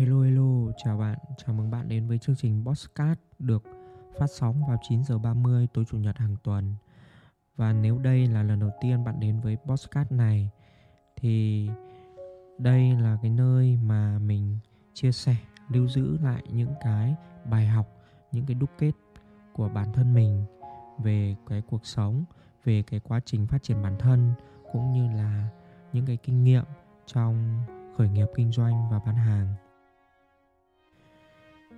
Hello hello, chào bạn, chào mừng bạn đến với chương trình Bosscat được phát sóng vào 9 giờ 30 tối chủ nhật hàng tuần. Và nếu đây là lần đầu tiên bạn đến với Bosscat này thì đây là cái nơi mà mình chia sẻ, lưu giữ lại những cái bài học, những cái đúc kết của bản thân mình về cái cuộc sống, về cái quá trình phát triển bản thân cũng như là những cái kinh nghiệm trong khởi nghiệp kinh doanh và bán hàng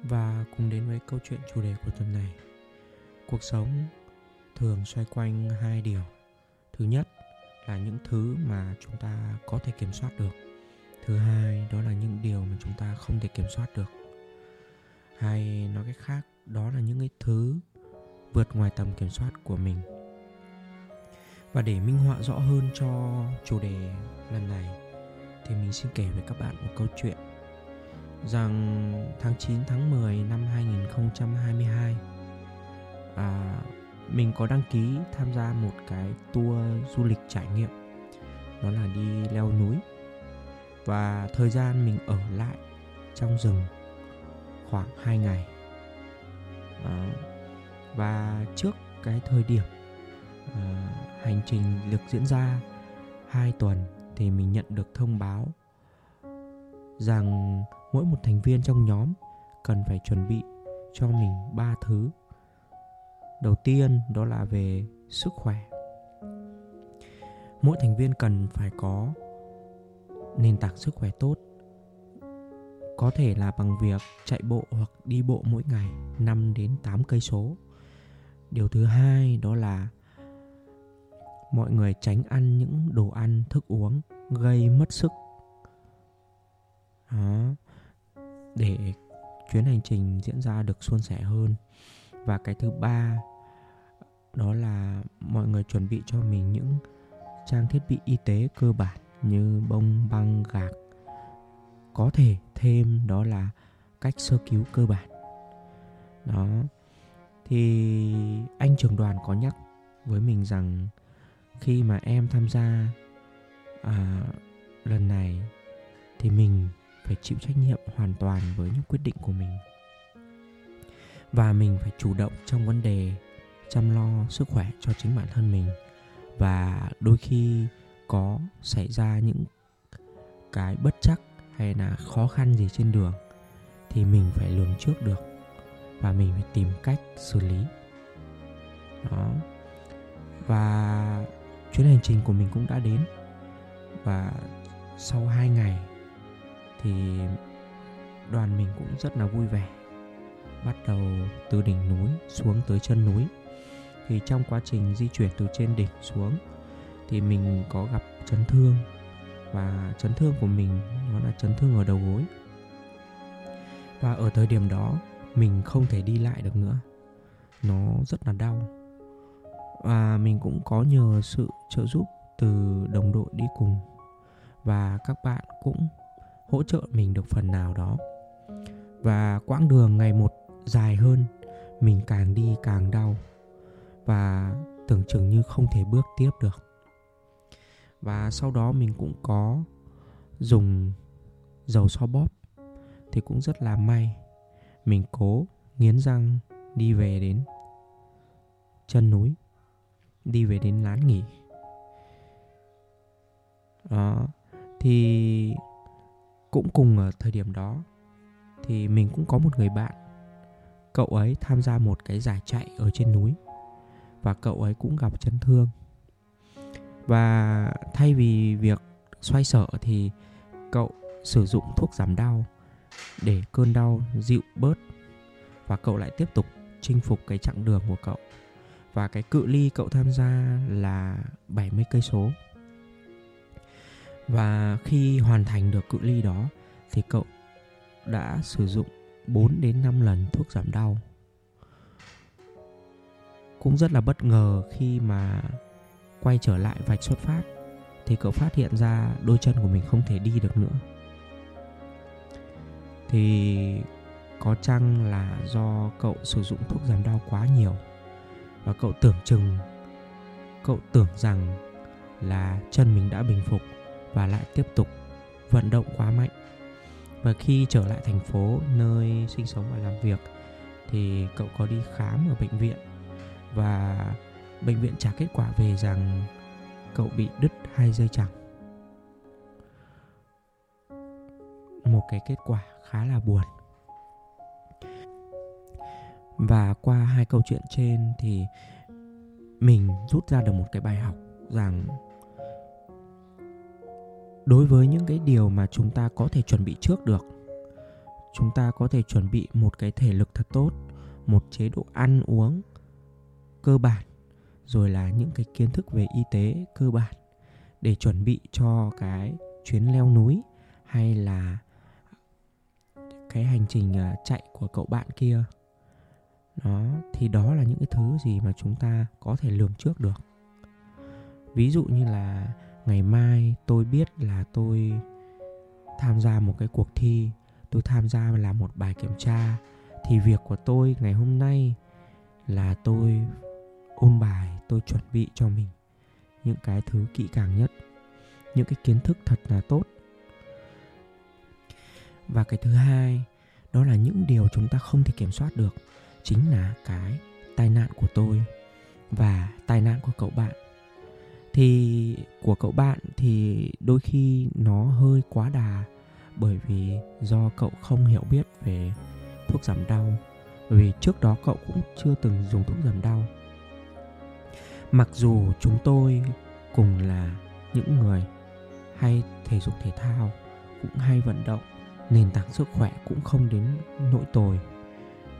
và cùng đến với câu chuyện chủ đề của tuần này. Cuộc sống thường xoay quanh hai điều. Thứ nhất là những thứ mà chúng ta có thể kiểm soát được. Thứ hai, đó là những điều mà chúng ta không thể kiểm soát được. Hay nói cách khác, đó là những cái thứ vượt ngoài tầm kiểm soát của mình. Và để minh họa rõ hơn cho chủ đề lần này, thì mình xin kể với các bạn một câu chuyện rằng tháng 9 tháng 10 năm 2022 à, mình có đăng ký tham gia một cái tour du lịch trải nghiệm đó là đi leo núi. Và thời gian mình ở lại trong rừng khoảng 2 ngày. À, và trước cái thời điểm à, hành trình được diễn ra 2 tuần thì mình nhận được thông báo rằng mỗi một thành viên trong nhóm cần phải chuẩn bị cho mình ba thứ đầu tiên đó là về sức khỏe mỗi thành viên cần phải có nền tảng sức khỏe tốt có thể là bằng việc chạy bộ hoặc đi bộ mỗi ngày 5 đến 8 cây số. Điều thứ hai đó là mọi người tránh ăn những đồ ăn, thức uống gây mất sức. Đó. Để chuyến hành trình diễn ra được suôn sẻ hơn. Và cái thứ ba đó là mọi người chuẩn bị cho mình những trang thiết bị y tế cơ bản như bông băng gạc. Có thể thêm đó là cách sơ cứu cơ bản. Đó. Thì anh trưởng đoàn có nhắc với mình rằng khi mà em tham gia à, lần này thì mình phải chịu trách nhiệm hoàn toàn với những quyết định của mình. Và mình phải chủ động trong vấn đề chăm lo sức khỏe cho chính bản thân mình. Và đôi khi có xảy ra những cái bất chắc hay là khó khăn gì trên đường thì mình phải lường trước được và mình phải tìm cách xử lý. Đó. Và chuyến hành trình của mình cũng đã đến. Và sau 2 ngày thì đoàn mình cũng rất là vui vẻ. Bắt đầu từ đỉnh núi xuống tới chân núi. Thì trong quá trình di chuyển từ trên đỉnh xuống, thì mình có gặp chấn thương. Và chấn thương của mình, nó là chấn thương ở đầu gối. Và ở thời điểm đó, mình không thể đi lại được nữa. Nó rất là đau. Và mình cũng có nhờ sự trợ giúp từ đồng đội đi cùng. Và các bạn cũng hỗ trợ mình được phần nào đó. Và quãng đường ngày một dài hơn, mình càng đi càng đau và tưởng chừng như không thể bước tiếp được. Và sau đó mình cũng có dùng dầu xoa bóp, thì cũng rất là may mình cố nghiến răng đi về đến chân núi, đi về đến lán nghỉ. Đó, thì cũng cùng ở thời điểm đó, thì mình cũng có một người bạn. Cậu ấy tham gia một cái giải chạy ở trên núi, và cậu ấy cũng gặp chấn thương. Và thay vì việc xoay sở thì cậu sử dụng thuốc giảm đau để cơn đau dịu bớt, và cậu lại tiếp tục chinh phục cái chặng đường của cậu. Và cái cự ly cậu tham gia là 70 cây số và khi hoàn thành được cự ly đó, thì cậu đã sử dụng 4 đến 5 lần thuốc giảm đau. Cũng rất là bất ngờ khi mà quay trở lại vạch xuất phát, thì cậu phát hiện ra đôi chân của mình không thể đi được nữa. Thì có chăng là do cậu sử dụng thuốc giảm đau quá nhiều và cậu tưởng chừng, cậu tưởng rằng là chân mình đã bình phục và lại tiếp tục vận động quá mạnh. Và khi trở lại thành phố nơi sinh sống và làm việc, thì cậu có đi khám ở bệnh viện. Và bệnh viện trả kết quả về rằng cậu bị đứt hai dây chẳng một cái kết quả khá là buồn. Và qua hai câu chuyện trên thì mình rút ra được một cái bài học rằng đối với những cái điều mà chúng ta có thể chuẩn bị trước được. Chúng ta có thể chuẩn bị một cái thể lực thật tốt, một chế độ ăn uống cơ bản, rồi là những cái kiến thức về y tế cơ bản để chuẩn bị cho cái chuyến leo núi hay là cái hành trình à, chạy của cậu bạn kia. Đó, thì đó là những cái thứ gì mà chúng ta có thể lường trước được. Ví dụ như là ngày mai tôi biết là tôi tham gia một cái cuộc thi, tôi tham gia là một bài kiểm tra. Thì việc của tôi ngày hôm nay là tôi ôn bài, tôi chuẩn bị cho mình những cái thứ kỹ càng nhất, những cái kiến thức thật là tốt. Và cái thứ hai, đó là những điều chúng ta không thể kiểm soát được chính là cái tai nạn của tôi và tai nạn của cậu bạn thì của cậu bạn thì đôi khi nó hơi quá đà, bởi vì do cậu không hiểu biết về thuốc giảm đau, bởi vì trước đó cậu cũng chưa từng dùng thuốc giảm đau. Mặc dù chúng tôi cùng là những người hay thể dục thể thao, cũng hay vận động, nền tảng sức khỏe cũng không đến nỗi tồi.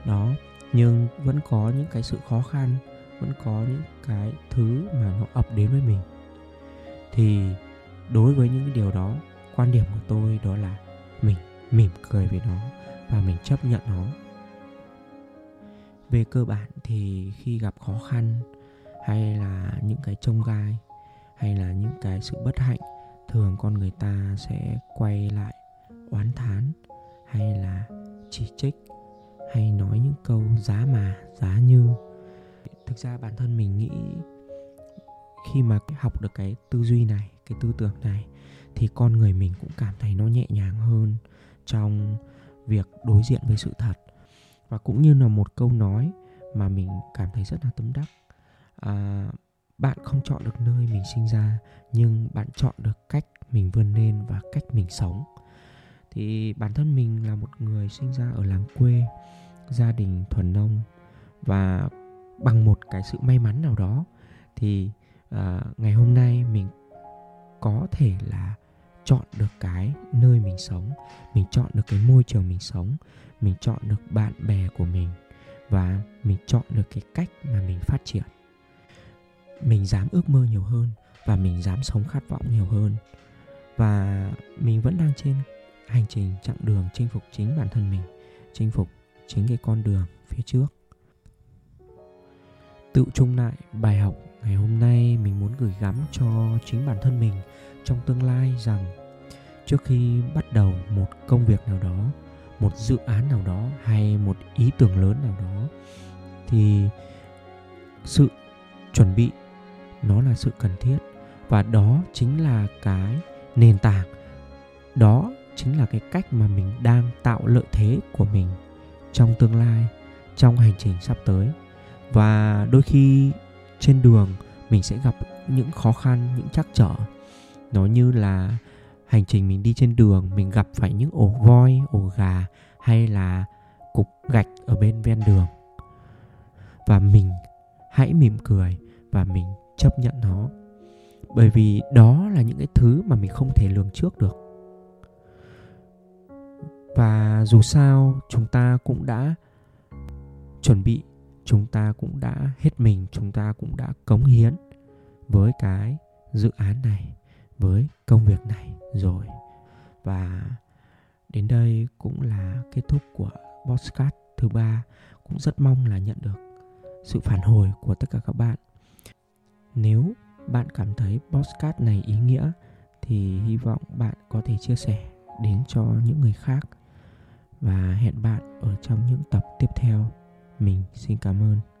Đó, nhưng vẫn có những cái sự khó khăn vẫn có những cái thứ mà nó ập đến với mình. Thì đối với những cái điều đó, quan điểm của tôi đó là mình mỉm cười về nó và mình chấp nhận nó. Về cơ bản thì khi gặp khó khăn hay là những cái trông gai hay là những cái sự bất hạnh, thường con người ta sẽ quay lại oán thán hay là chỉ trích hay nói những câu giá mà giá như thực ra bản thân mình nghĩ khi mà học được cái tư duy này cái tư tưởng này thì con người mình cũng cảm thấy nó nhẹ nhàng hơn trong việc đối diện với sự thật. Và cũng như là một câu nói mà mình cảm thấy rất là tâm đắc à, bạn không chọn được nơi mình sinh ra nhưng bạn chọn được cách mình vươn lên và cách mình sống. Thì bản thân mình là một người sinh ra ở làng quê gia đình thuần nông và bằng một cái sự may mắn nào đó thì uh, ngày hôm nay mình có thể là chọn được cái nơi mình sống mình chọn được cái môi trường mình sống mình chọn được bạn bè của mình và mình chọn được cái cách mà mình phát triển. Mình dám ước mơ nhiều hơn và mình dám sống khát vọng nhiều hơn. Và mình vẫn đang trên hành trình chặng đường chinh phục chính bản thân mình chinh phục chính cái con đường phía trước tự chung lại bài học ngày hôm nay mình muốn gửi gắm cho chính bản thân mình trong tương lai rằng trước khi bắt đầu một công việc nào đó, một dự án nào đó hay một ý tưởng lớn nào đó, thì sự chuẩn bị nó là sự cần thiết và đó chính là cái nền tảng, đó chính là cái cách mà mình đang tạo lợi thế của mình trong tương lai, trong hành trình sắp tới và đôi khi trên đường mình sẽ gặp những khó khăn, những trắc trở. Nó như là hành trình mình đi trên đường, mình gặp phải những ổ voi, ổ gà hay là cục gạch ở bên ven đường. Và mình hãy mỉm cười và mình chấp nhận nó, bởi vì đó là những cái thứ mà mình không thể lường trước được. Và dù sao, chúng ta cũng đã chuẩn bị chúng ta cũng đã hết mình, chúng ta cũng đã cống hiến với cái dự án này, với công việc này rồi. Và đến đây cũng là kết thúc của podcast thứ ba. Cũng rất mong là nhận được sự phản hồi của tất cả các bạn. Nếu bạn cảm thấy podcast này ý nghĩa, thì hy vọng bạn có thể chia sẻ đến cho những người khác. Và hẹn bạn ở trong những tập tiếp theo mình xin cảm ơn.